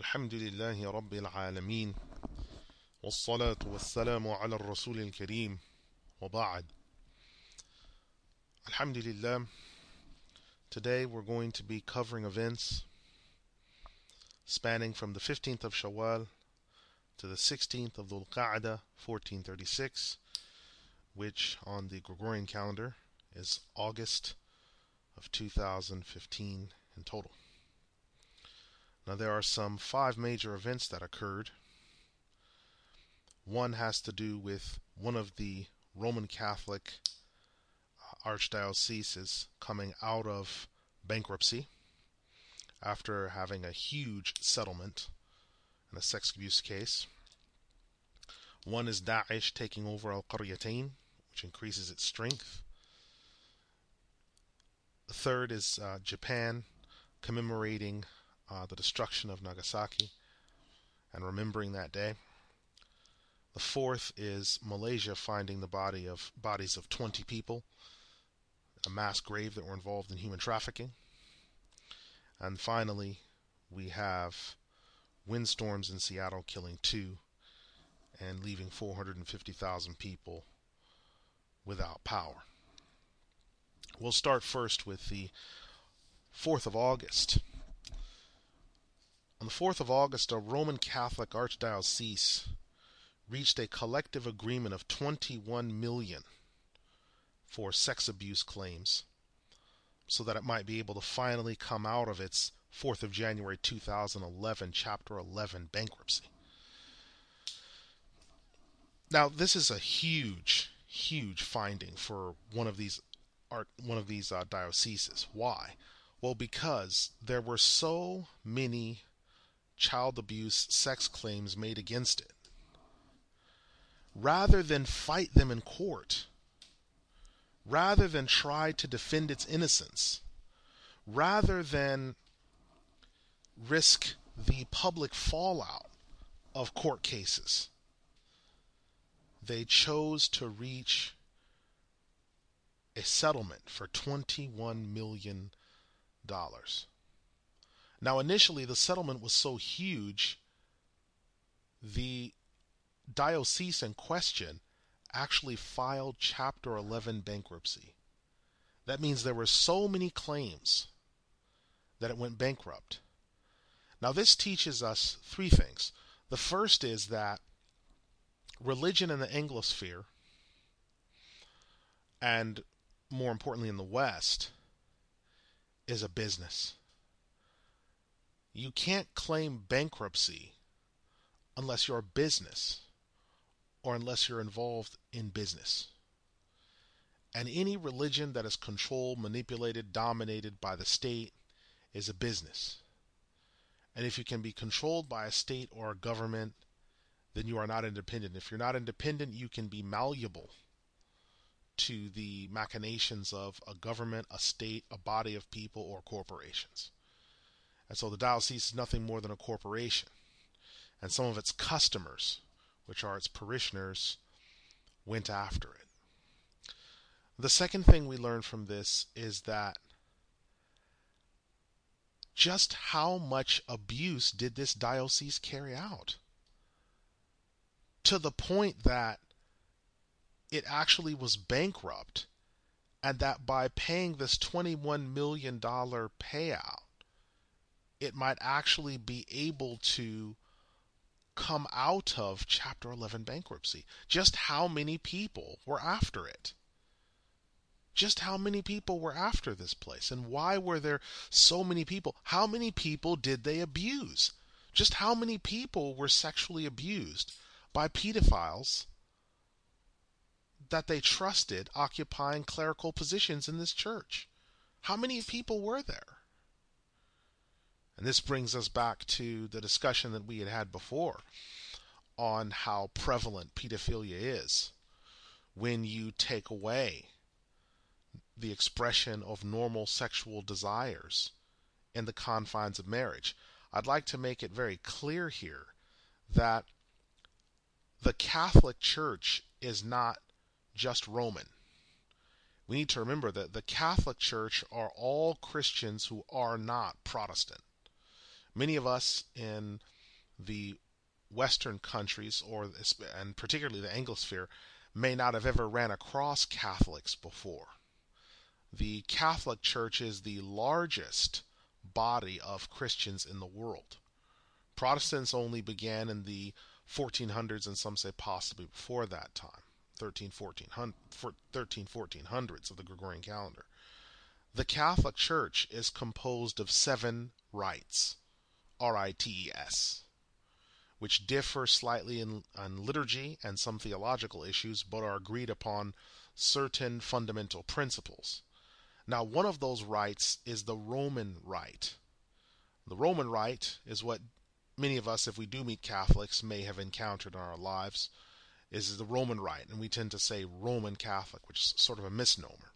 الحمد لله رب العالمين والصلاة والسلام على الرسول الكريم وبعد Alhamdulillah Today we're going to be covering events spanning from the 15th of Shawwal to the 16th of Dhul Qa'dah 1436 which on the Gregorian calendar is August of 2015 in total. Now, there are some five major events that occurred. One has to do with one of the Roman Catholic uh, archdioceses coming out of bankruptcy after having a huge settlement in a sex abuse case. One is Daesh taking over Al Qaryatain, which increases its strength. The third is uh, Japan commemorating uh, the destruction of Nagasaki and remembering that day. The fourth is Malaysia finding the body of bodies of 20 people, a mass grave that were involved in human trafficking. And finally, we have windstorms in Seattle killing two and leaving 450,000 people without power. We'll start first with the 4th of August. On the 4th of August, a Roman Catholic archdiocese reached a collective agreement of 21 million for sex abuse claims so that it might be able to finally come out of its 4th of January 2011 chapter 11 bankruptcy. Now, this is a huge huge finding for one of these one of these uh, dioceses. Why? Well, because there were so many child abuse sex claims made against it. Rather than fight them in court, rather than try to defend its innocence, rather than risk the public fallout of court cases, they chose to reach a settlement for $21 million. Now, initially, the settlement was so huge, the diocese in question actually filed Chapter 11 bankruptcy. That means there were so many claims that it went bankrupt. Now, this teaches us three things. The first is that religion in the Anglosphere, and more importantly in the West, is a business. You can't claim bankruptcy unless you're a business or unless you're involved in business. And any religion that is controlled, manipulated, dominated by the state is a business. And if you can be controlled by a state or a government, then you are not independent. If you're not independent, you can be malleable to the machinations of a government, a state, a body of people, or corporations. And so the diocese is nothing more than a corporation. And some of its customers, which are its parishioners, went after it. The second thing we learn from this is that just how much abuse did this diocese carry out? To the point that it actually was bankrupt, and that by paying this $21 million payout, it might actually be able to come out of Chapter 11 bankruptcy. Just how many people were after it? Just how many people were after this place? And why were there so many people? How many people did they abuse? Just how many people were sexually abused by pedophiles that they trusted occupying clerical positions in this church? How many people were there? And this brings us back to the discussion that we had had before on how prevalent pedophilia is when you take away the expression of normal sexual desires in the confines of marriage. I'd like to make it very clear here that the Catholic Church is not just Roman. We need to remember that the Catholic Church are all Christians who are not Protestant Many of us in the Western countries, or and particularly the Anglosphere, may not have ever ran across Catholics before. The Catholic Church is the largest body of Christians in the world. Protestants only began in the 1400s, and some say possibly before that time, 13, 1400, 13, 1400s of the Gregorian calendar. The Catholic Church is composed of seven rites, R I T E S, which differ slightly in, in liturgy and some theological issues, but are agreed upon certain fundamental principles. Now, one of those rites is the Roman rite. The Roman rite is what many of us, if we do meet Catholics, may have encountered in our lives, is the Roman rite, and we tend to say Roman Catholic, which is sort of a misnomer.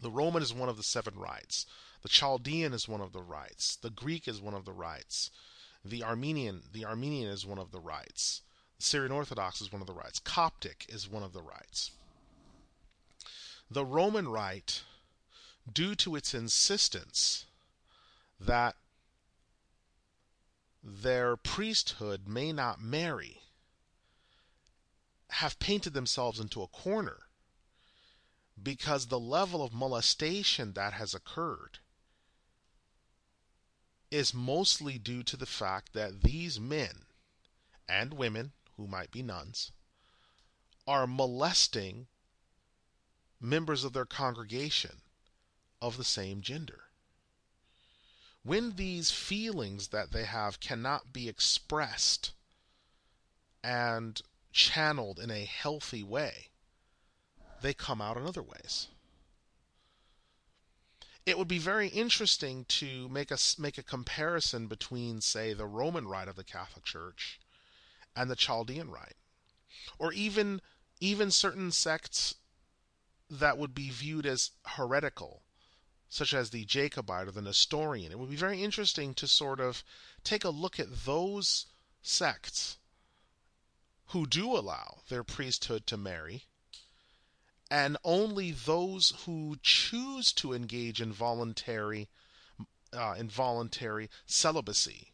The Roman is one of the seven rites. The Chaldean is one of the rites. The Greek is one of the rites. The Armenian, the Armenian is one of the rites. The Syrian Orthodox is one of the rites. Coptic is one of the rites. The Roman rite, due to its insistence that their priesthood may not marry, have painted themselves into a corner because the level of molestation that has occurred is mostly due to the fact that these men and women, who might be nuns, are molesting members of their congregation of the same gender. When these feelings that they have cannot be expressed and channeled in a healthy way, they come out in other ways. It would be very interesting to make a, make a comparison between, say, the Roman rite of the Catholic Church and the Chaldean rite, or even even certain sects that would be viewed as heretical, such as the Jacobite or the Nestorian. It would be very interesting to sort of take a look at those sects who do allow their priesthood to marry and only those who choose to engage in voluntary uh, involuntary celibacy.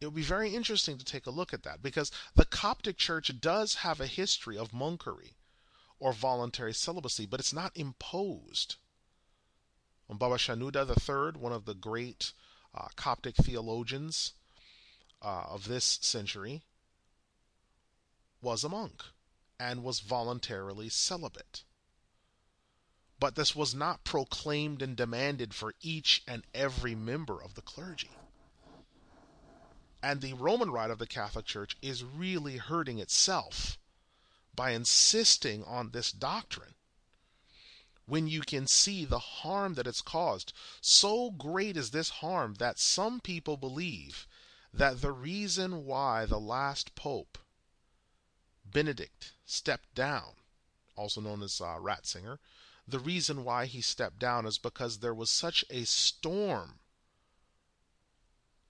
It would be very interesting to take a look at that because the Coptic Church does have a history of monkery or voluntary celibacy, but it's not imposed. Baba Shenouda III, one of the great uh, Coptic theologians uh, of this century, was a monk and was voluntarily celibate. But this was not proclaimed and demanded for each and every member of the clergy. And the Roman rite of the Catholic Church is really hurting itself by insisting on this doctrine when you can see the harm that it's caused. So great is this harm that some people believe that the reason why the last pope Benedict stepped down, also known as uh, Ratzinger, the reason why he stepped down is because there was such a storm,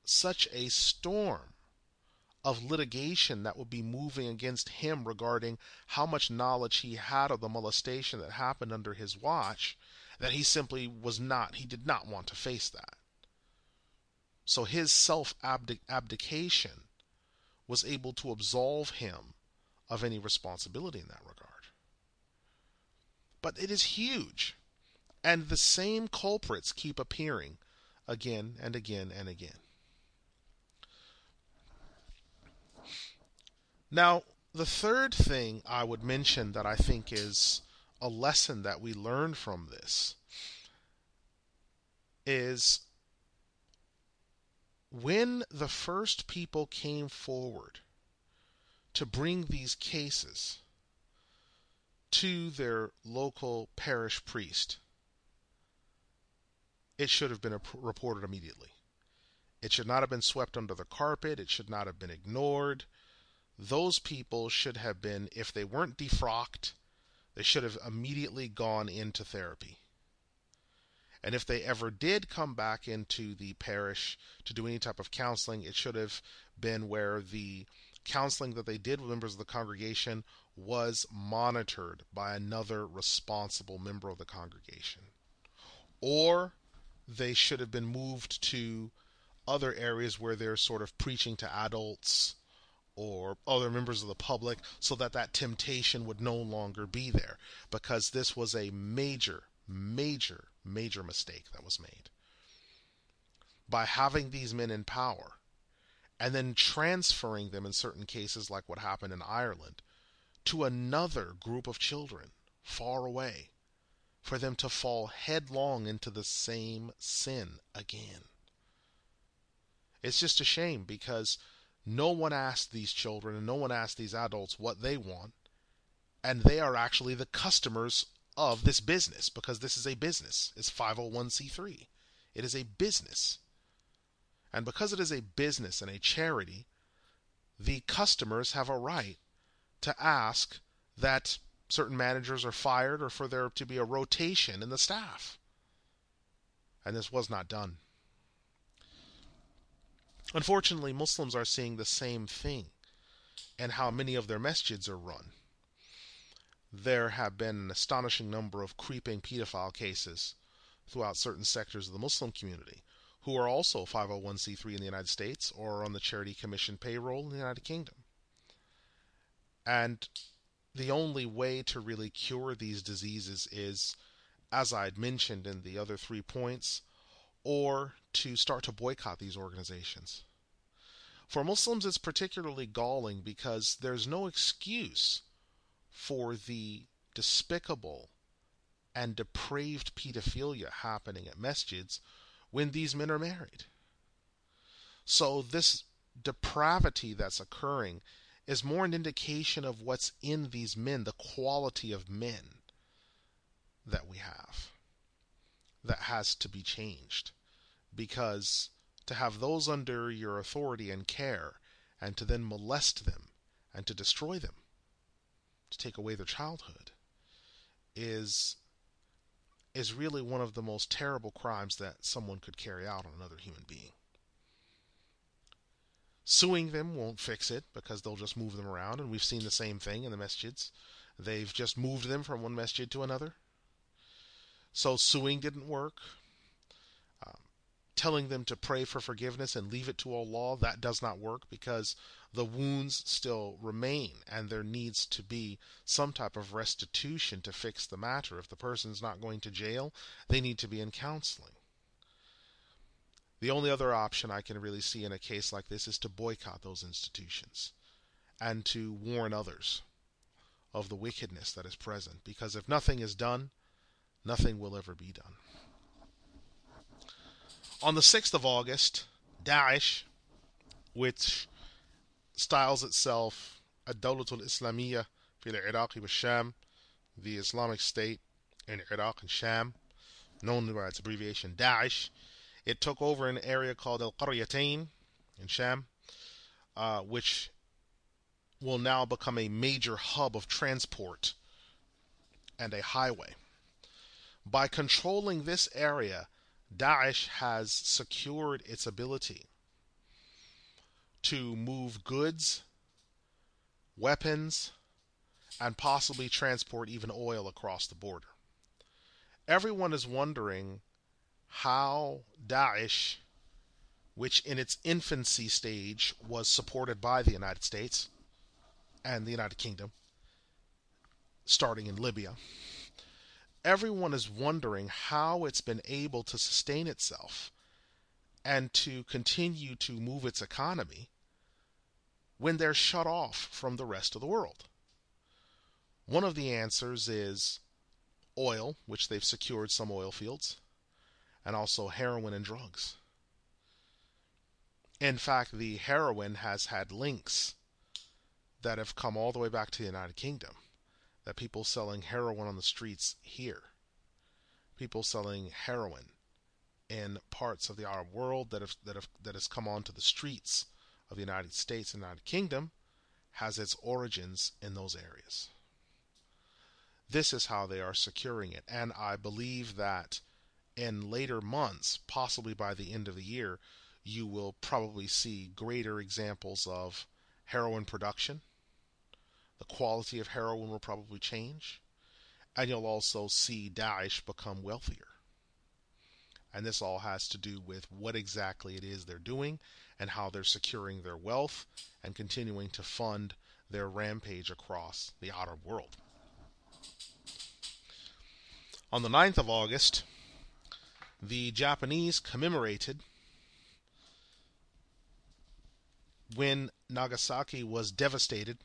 such a storm of litigation that would be moving against him regarding how much knowledge he had of the molestation that happened under his watch that he simply was not, he did not want to face that. So his self abdication was able to absolve him of any responsibility in that regard. But it is huge. And the same culprits keep appearing again and again and again. Now, the third thing I would mention that I think is a lesson that we learn from this is when the first people came forward to bring these cases to their local parish priest, it should have been reported immediately. It should not have been swept under the carpet. It should not have been ignored. Those people should have been, if they weren't defrocked, they should have immediately gone into therapy. And if they ever did come back into the parish to do any type of counseling, it should have been where the counseling that they did with members of the congregation was monitored by another responsible member of the congregation. Or they should have been moved to other areas where they're sort of preaching to adults or other members of the public so that that temptation would no longer be there because this was a major, major, major mistake that was made. By having these men in power and then transferring them in certain cases, like what happened in Ireland, to another group of children far away, for them to fall headlong into the same sin again. It's just a shame because no one asked these children and no one asked these adults what they want. And they are actually the customers of this business because this is a business. It's 501c3. It is a business. And because it is a business and a charity, the customers have a right to ask that certain managers are fired or for there to be a rotation in the staff. And this was not done. Unfortunately, Muslims are seeing the same thing and how many of their masjids are run. There have been an astonishing number of creeping pedophile cases throughout certain sectors of the Muslim community who are also 501c3 in the United States or on the Charity Commission payroll in the United Kingdom. And the only way to really cure these diseases is, as I had mentioned in the other three points, or to start to boycott these organizations. For Muslims, it's particularly galling because there's no excuse for the despicable and depraved pedophilia happening at masjids when these men are married. So, this depravity that's occurring is more an indication of what's in these men, the quality of men that we have that has to be changed. Because to have those under your authority and care, and to then molest them, and to destroy them, to take away their childhood, is is really one of the most terrible crimes that someone could carry out on another human being. Suing them won't fix it because they'll just move them around, and we've seen the same thing in the masjids. They've just moved them from one masjid to another. So suing didn't work. Um, telling them to pray for forgiveness and leave it to Allah, that does not work because the wounds still remain and there needs to be some type of restitution to fix the matter. If the person's not going to jail, they need to be in counseling. The only other option I can really see in a case like this is to boycott those institutions and to warn others of the wickedness that is present because if nothing is done, nothing will ever be done. On the 6th of August, Daesh, which styles itself Ad-Dawlatul Islamiyya fil Iraq wa Sham, the Islamic State in Iraq and Sham, known by its abbreviation Daesh. It took over an area called Al Qaryatain in Sham, uh, which will now become a major hub of transport and a highway. By controlling this area, Daesh has secured its ability to move goods, weapons, and possibly transport even oil across the border. Everyone is wondering how Daesh, which in its infancy stage was supported by the United States and the United Kingdom, starting in Libya, everyone is wondering how it's been able to sustain itself and to continue to move its economy when they're shut off from the rest of the world. One of the answers is oil, which they've secured some oil fields, and also heroin and drugs. In fact, the heroin has had links that have come all the way back to the United Kingdom that people selling heroin on the streets here, people selling heroin in parts of the Arab world that have that have that has come onto the streets of the United States and United Kingdom has its origins in those areas. This is how they are securing it, and I believe that in later months, possibly by the end of the year, you will probably see greater examples of heroin production the quality of heroin will probably change. And you'll also see Daesh become wealthier. And this all has to do with what exactly it is they're doing and how they're securing their wealth and continuing to fund their rampage across the outer world. On the 9th of August, the Japanese commemorated when Nagasaki was devastated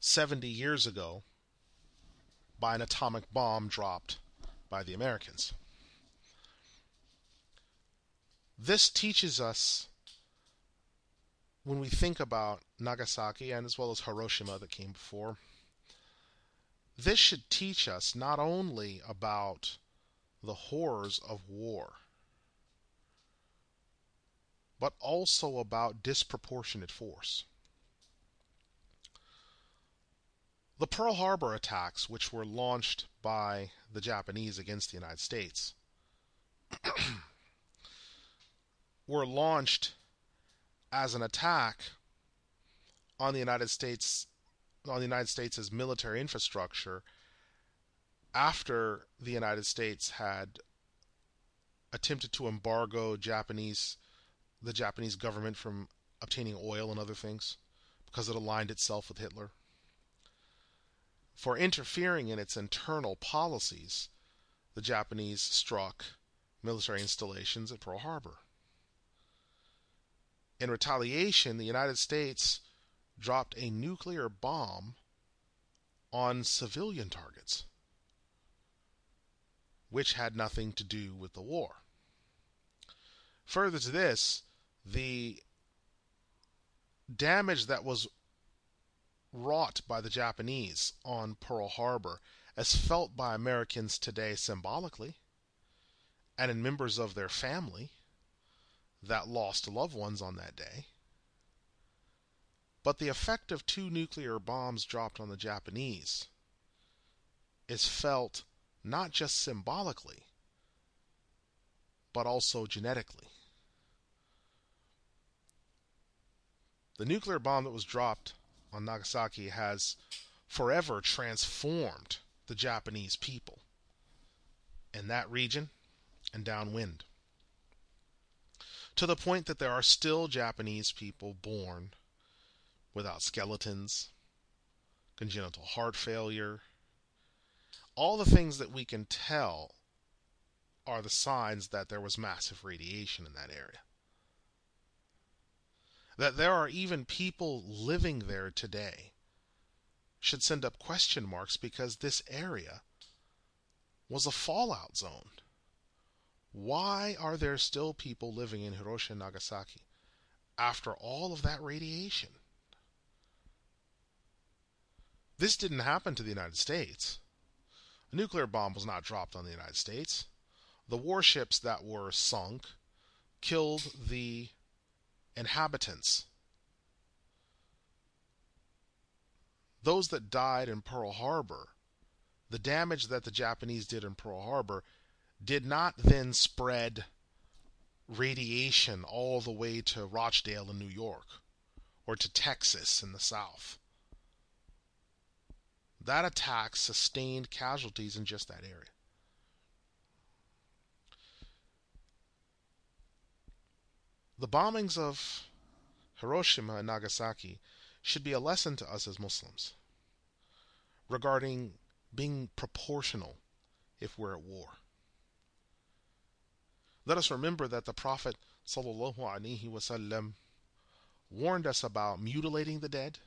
70 years ago by an atomic bomb dropped by the Americans. This teaches us when we think about Nagasaki and as well as Hiroshima that came before, this should teach us not only about the horrors of war, but also about disproportionate force. The Pearl Harbor attacks, which were launched by the Japanese against the United States, were launched as an attack on the United States on the United States' military infrastructure after the United States had attempted to embargo Japanese the Japanese government from obtaining oil and other things because it aligned itself with Hitler. For interfering in its internal policies, the Japanese struck military installations at Pearl Harbor. In retaliation, the United States dropped a nuclear bomb on civilian targets, which had nothing to do with the war. Further to this, the damage that was wrought by the Japanese on Pearl Harbor, as felt by Americans today symbolically, and in members of their family, that lost loved ones on that day. But the effect of two nuclear bombs dropped on the Japanese is felt not just symbolically, but also genetically. The nuclear bomb that was dropped on Nagasaki has forever transformed the Japanese people in that region and downwind to the point that there are still Japanese people born without skeletons, congenital heart failure. All the things that we can tell are the signs that there was massive radiation in that area. That there are even people living there today should send up question marks because this area was a fallout zone. Why are there still people living in Hiroshima and Nagasaki after all of that radiation? This didn't happen to the United States. A nuclear bomb was not dropped on the United States. The warships that were sunk killed the inhabitants. Those that died in Pearl Harbor, the damage that the Japanese did in Pearl Harbor did not then spread radiation all the way to Rochdale in New York or to Texas in the South. That attack sustained casualties in just that area. The bombings of Hiroshima and Nagasaki should be a lesson to us as Muslims regarding being proportional if we're at war. Let us remember that the Prophet وسلم, warned us about mutilating the dead.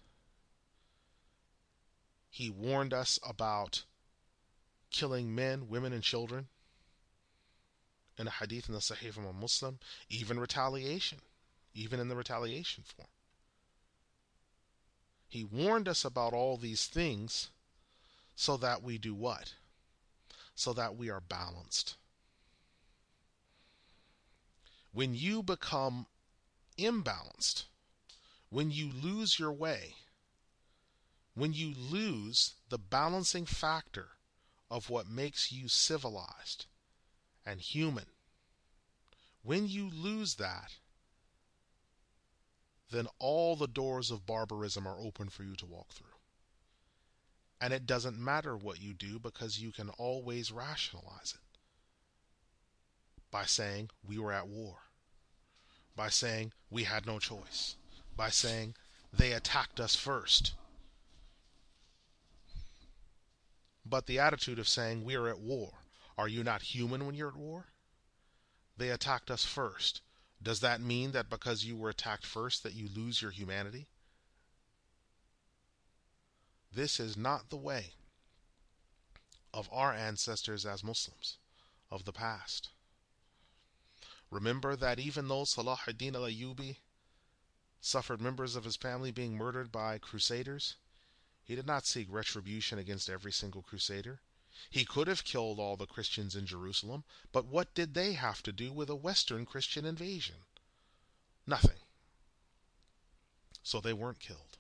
He warned us about killing men, women, and children. In a hadith in the Sahih from a Muslim, even retaliation, even in the retaliation form. He warned us about all these things so that we do what? So that we are balanced when you become imbalanced, when you lose your way, when you lose the balancing factor of what makes you civilized and human, when you lose that, then all the doors of barbarism are open for you to walk through. And it doesn't matter what you do because you can always rationalize it. By saying we were at war, by saying we had no choice, by saying they attacked us first. But the attitude of saying we are at war, are you not human when you're at war? They attacked us first. Does that mean that because you were attacked first that you lose your humanity? This is not the way of our ancestors as Muslims of the past. Remember that even though Salah ad-Din al-Ayyubi suffered members of his family being murdered by crusaders, he did not seek retribution against every single crusader. He could have killed all the Christians in Jerusalem, but what did they have to do with a Western Christian invasion? Nothing. So they weren't killed.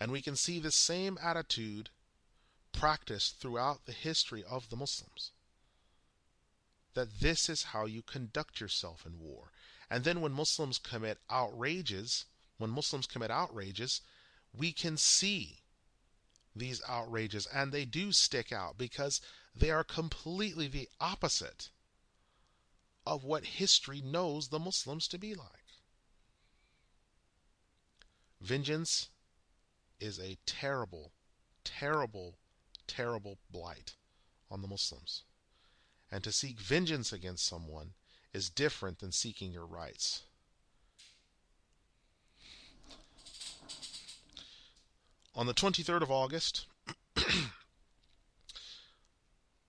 And we can see the same attitude practiced throughout the history of the Muslims. That this is how you conduct yourself in war. And then when Muslims commit outrages, when Muslims commit outrages, we can see these outrages and they do stick out because they are completely the opposite of what history knows the Muslims to be like. Vengeance is a terrible, terrible, terrible blight on the Muslims. And to seek vengeance against someone is different than seeking your rights. On the 23rd of August,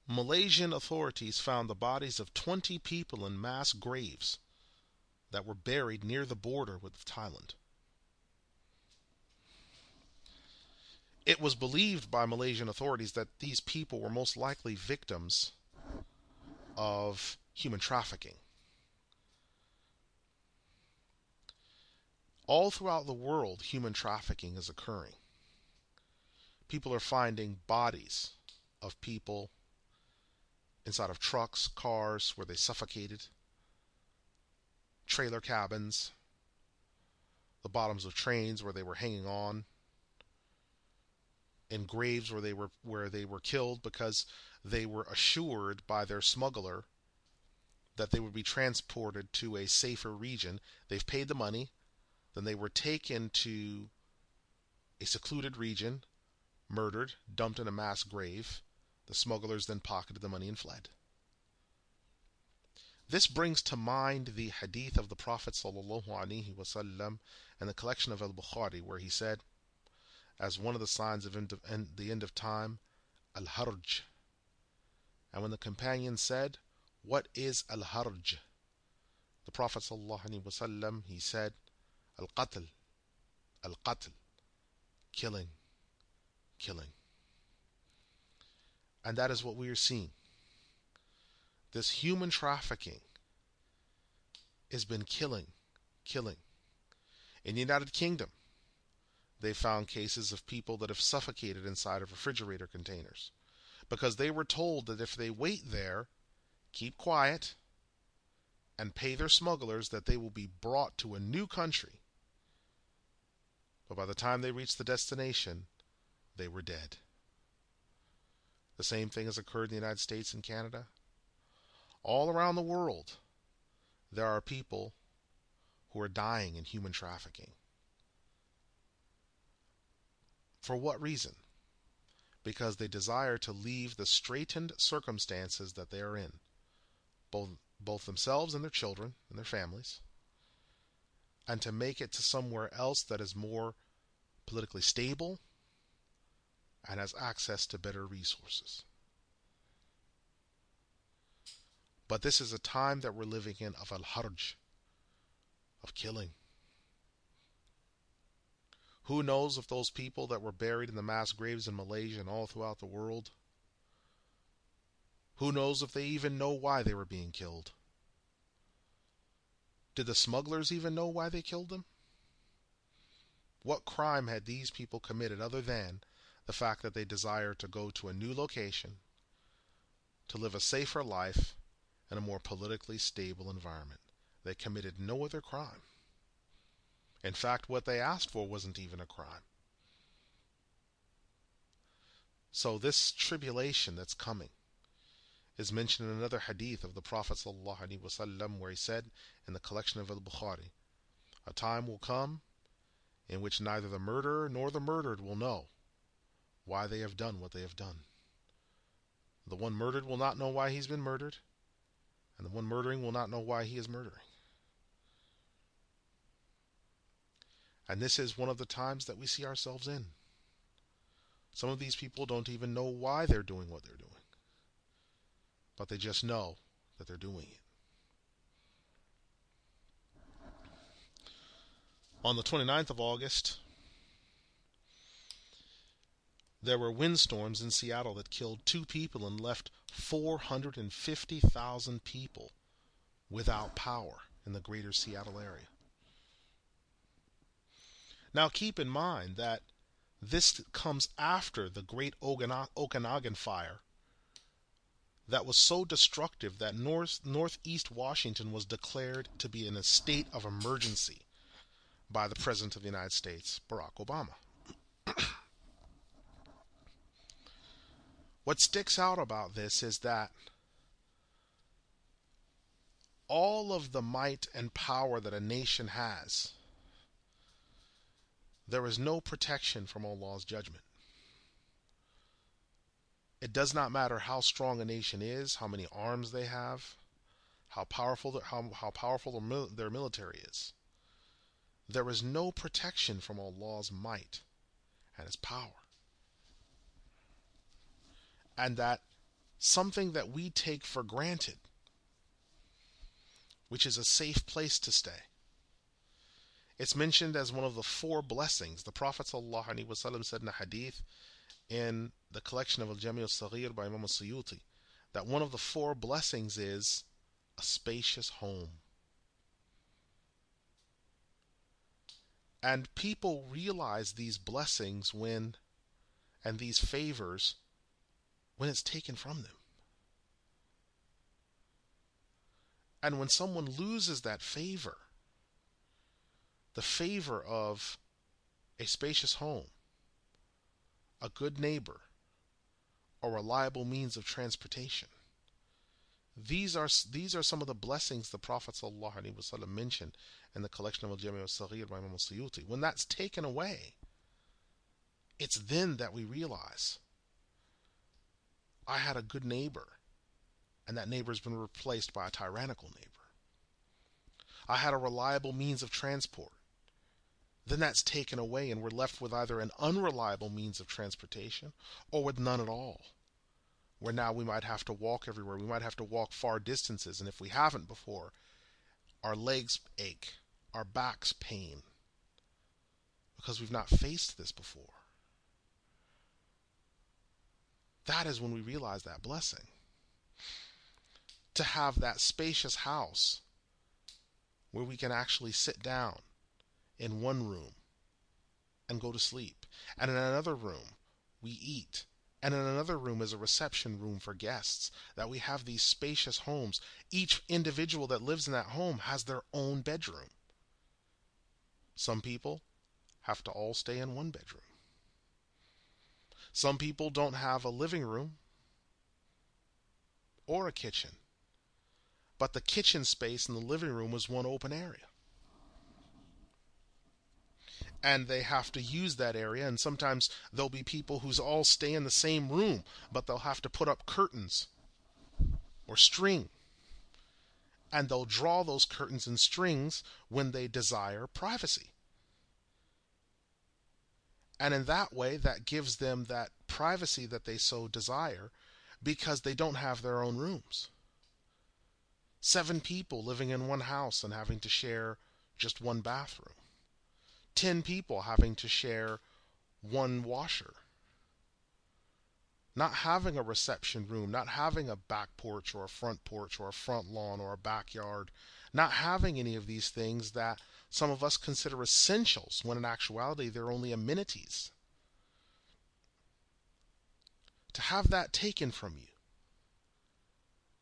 Malaysian authorities found the bodies of 20 people in mass graves that were buried near the border with Thailand. It was believed by Malaysian authorities that these people were most likely victims of human trafficking. All throughout the world, human trafficking is occurring. People are finding bodies of people inside of trucks, cars where they suffocated, trailer cabins, the bottoms of trains where they were hanging on, in graves where they were where they were killed because they were assured by their smuggler that they would be transported to a safer region. They've paid the money, then they were taken to a secluded region, murdered, dumped in a mass grave. The smugglers then pocketed the money and fled. This brings to mind the hadith of the Prophet ﷺ and the collection of Al-Bukhari where he said, as one of the signs of, end of end, the end of time, Al-Harj. And when the companion said, What is Al-Harj? The Prophet ﷺ, he said, Al-Qatl, Al-Qatl, killing, killing. And that is what we are seeing. This human trafficking has been killing, killing. In the United Kingdom, they found cases of people that have suffocated inside of refrigerator containers because they were told that if they wait there, keep quiet, and pay their smugglers, that they will be brought to a new country. But by the time they reached the destination, they were dead. The same thing has occurred in the United States and Canada. All around the world, there are people who are dying in human trafficking. For what reason? Because they desire to leave the straitened circumstances that they are in, both, both themselves and their children and their families, and to make it to somewhere else that is more politically stable and has access to better resources. But this is a time that we're living in of al-harj, of killing. Who knows if those people that were buried in the mass graves in Malaysia and all throughout the world, who knows if they even know why they were being killed? Did the smugglers even know why they killed them? What crime had these people committed other than the fact that they desired to go to a new location, to live a safer life in a more politically stable environment. They committed no other crime. In fact, what they asked for wasn't even a crime. So, this tribulation that's coming is mentioned in another hadith of the Prophet ﷺ where he said in the collection of Al-Bukhari, a time will come in which neither the murderer nor the murdered will know why they have done what they have done. The one murdered will not know why he's been murdered, and the one murdering will not know why he is murdering. And this is one of the times that we see ourselves in. Some of these people don't even know why they're doing what they're doing, but they just know that they're doing it. On the 29th of August, there were windstorms in Seattle that killed two people and left 450,000 people without power in the greater Seattle area. Now keep in mind that this comes after the great Okanogan fire that was so destructive that north northeast Washington was declared to be in a state of emergency by the President of the United States, Barack Obama. what sticks out about this is that all of the might and power that a nation has there is no protection from Allah's judgment. It does not matter how strong a nation is, how many arms they have, how powerful how, how powerful their, their military is. There is no protection from Allah's might and His power. And that something that we take for granted, which is a safe place to stay, it's mentioned as one of the four blessings. The Prophet ﷺ said in a hadith in the collection of Al-Jami al-Saghir by Imam al-Suyuti that one of the four blessings is a spacious home. And people realize these blessings when and these favors when it's taken from them. And when someone loses that favor, the favor of a spacious home, a good neighbor, a reliable means of transportation. These are these are some of the blessings the Prophet ﷺ mentioned in the collection of Al-Jami al-Saghir by Imam al-Suyuti. When that's taken away, it's then that we realize I had a good neighbor, and that neighbor's been replaced by a tyrannical neighbor. I had a reliable means of transport, then that's taken away and we're left with either an unreliable means of transportation or with none at all. Where now we might have to walk everywhere. We might have to walk far distances. And if we haven't before, our legs ache, our backs pain because we've not faced this before. That is when we realize that blessing. To have that spacious house where we can actually sit down in one room and go to sleep. And in another room, we eat. And in another room is a reception room for guests. That we have these spacious homes. Each individual that lives in that home has their own bedroom. Some people have to all stay in one bedroom. Some people don't have a living room or a kitchen. But the kitchen space in the living room is one open area and they have to use that area. And sometimes there'll be people who's all stay in the same room, but they'll have to put up curtains or string. And they'll draw those curtains and strings when they desire privacy. And in that way, that gives them that privacy that they so desire because they don't have their own rooms. Seven people living in one house and having to share just one bathroom. 10 people having to share one washer. Not having a reception room, not having a back porch or a front porch or a front lawn or a backyard, not having any of these things that some of us consider essentials when in actuality they're only amenities. To have that taken from you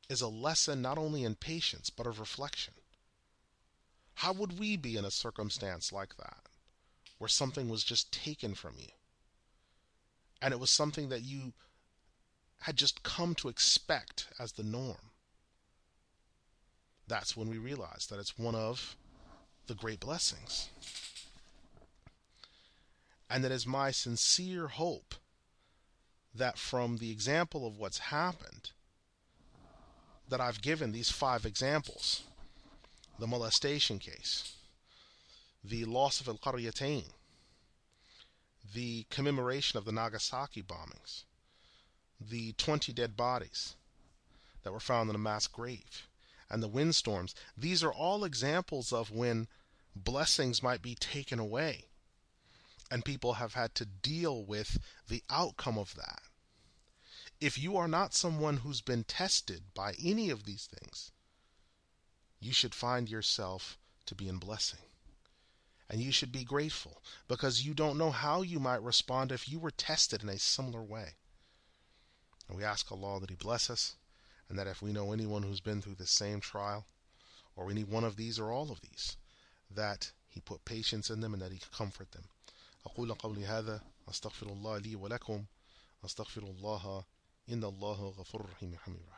is a lesson not only in patience but of reflection. How would we be in a circumstance like that? Where something was just taken from you. And it was something that you had just come to expect as the norm. That's when we realize that it's one of the great blessings. And it is my sincere hope that from the example of what's happened, that I've given these five examples the molestation case, the loss of Al Qaryatain, the commemoration of the Nagasaki bombings, the 20 dead bodies that were found in a mass grave, and the windstorms. These are all examples of when blessings might be taken away, and people have had to deal with the outcome of that. If you are not someone who's been tested by any of these things, you should find yourself to be in blessing And you should be grateful because you don't know how you might respond if you were tested in a similar way. And we ask Allah that He bless us, and that if we know anyone who's been through the same trial, or any one of these or all of these, that He put patience in them and that He comfort them. أقول قولي هذا أستغفر الله لي ولكم أستغفر الله إن الله غفور رحيم حميد رحيم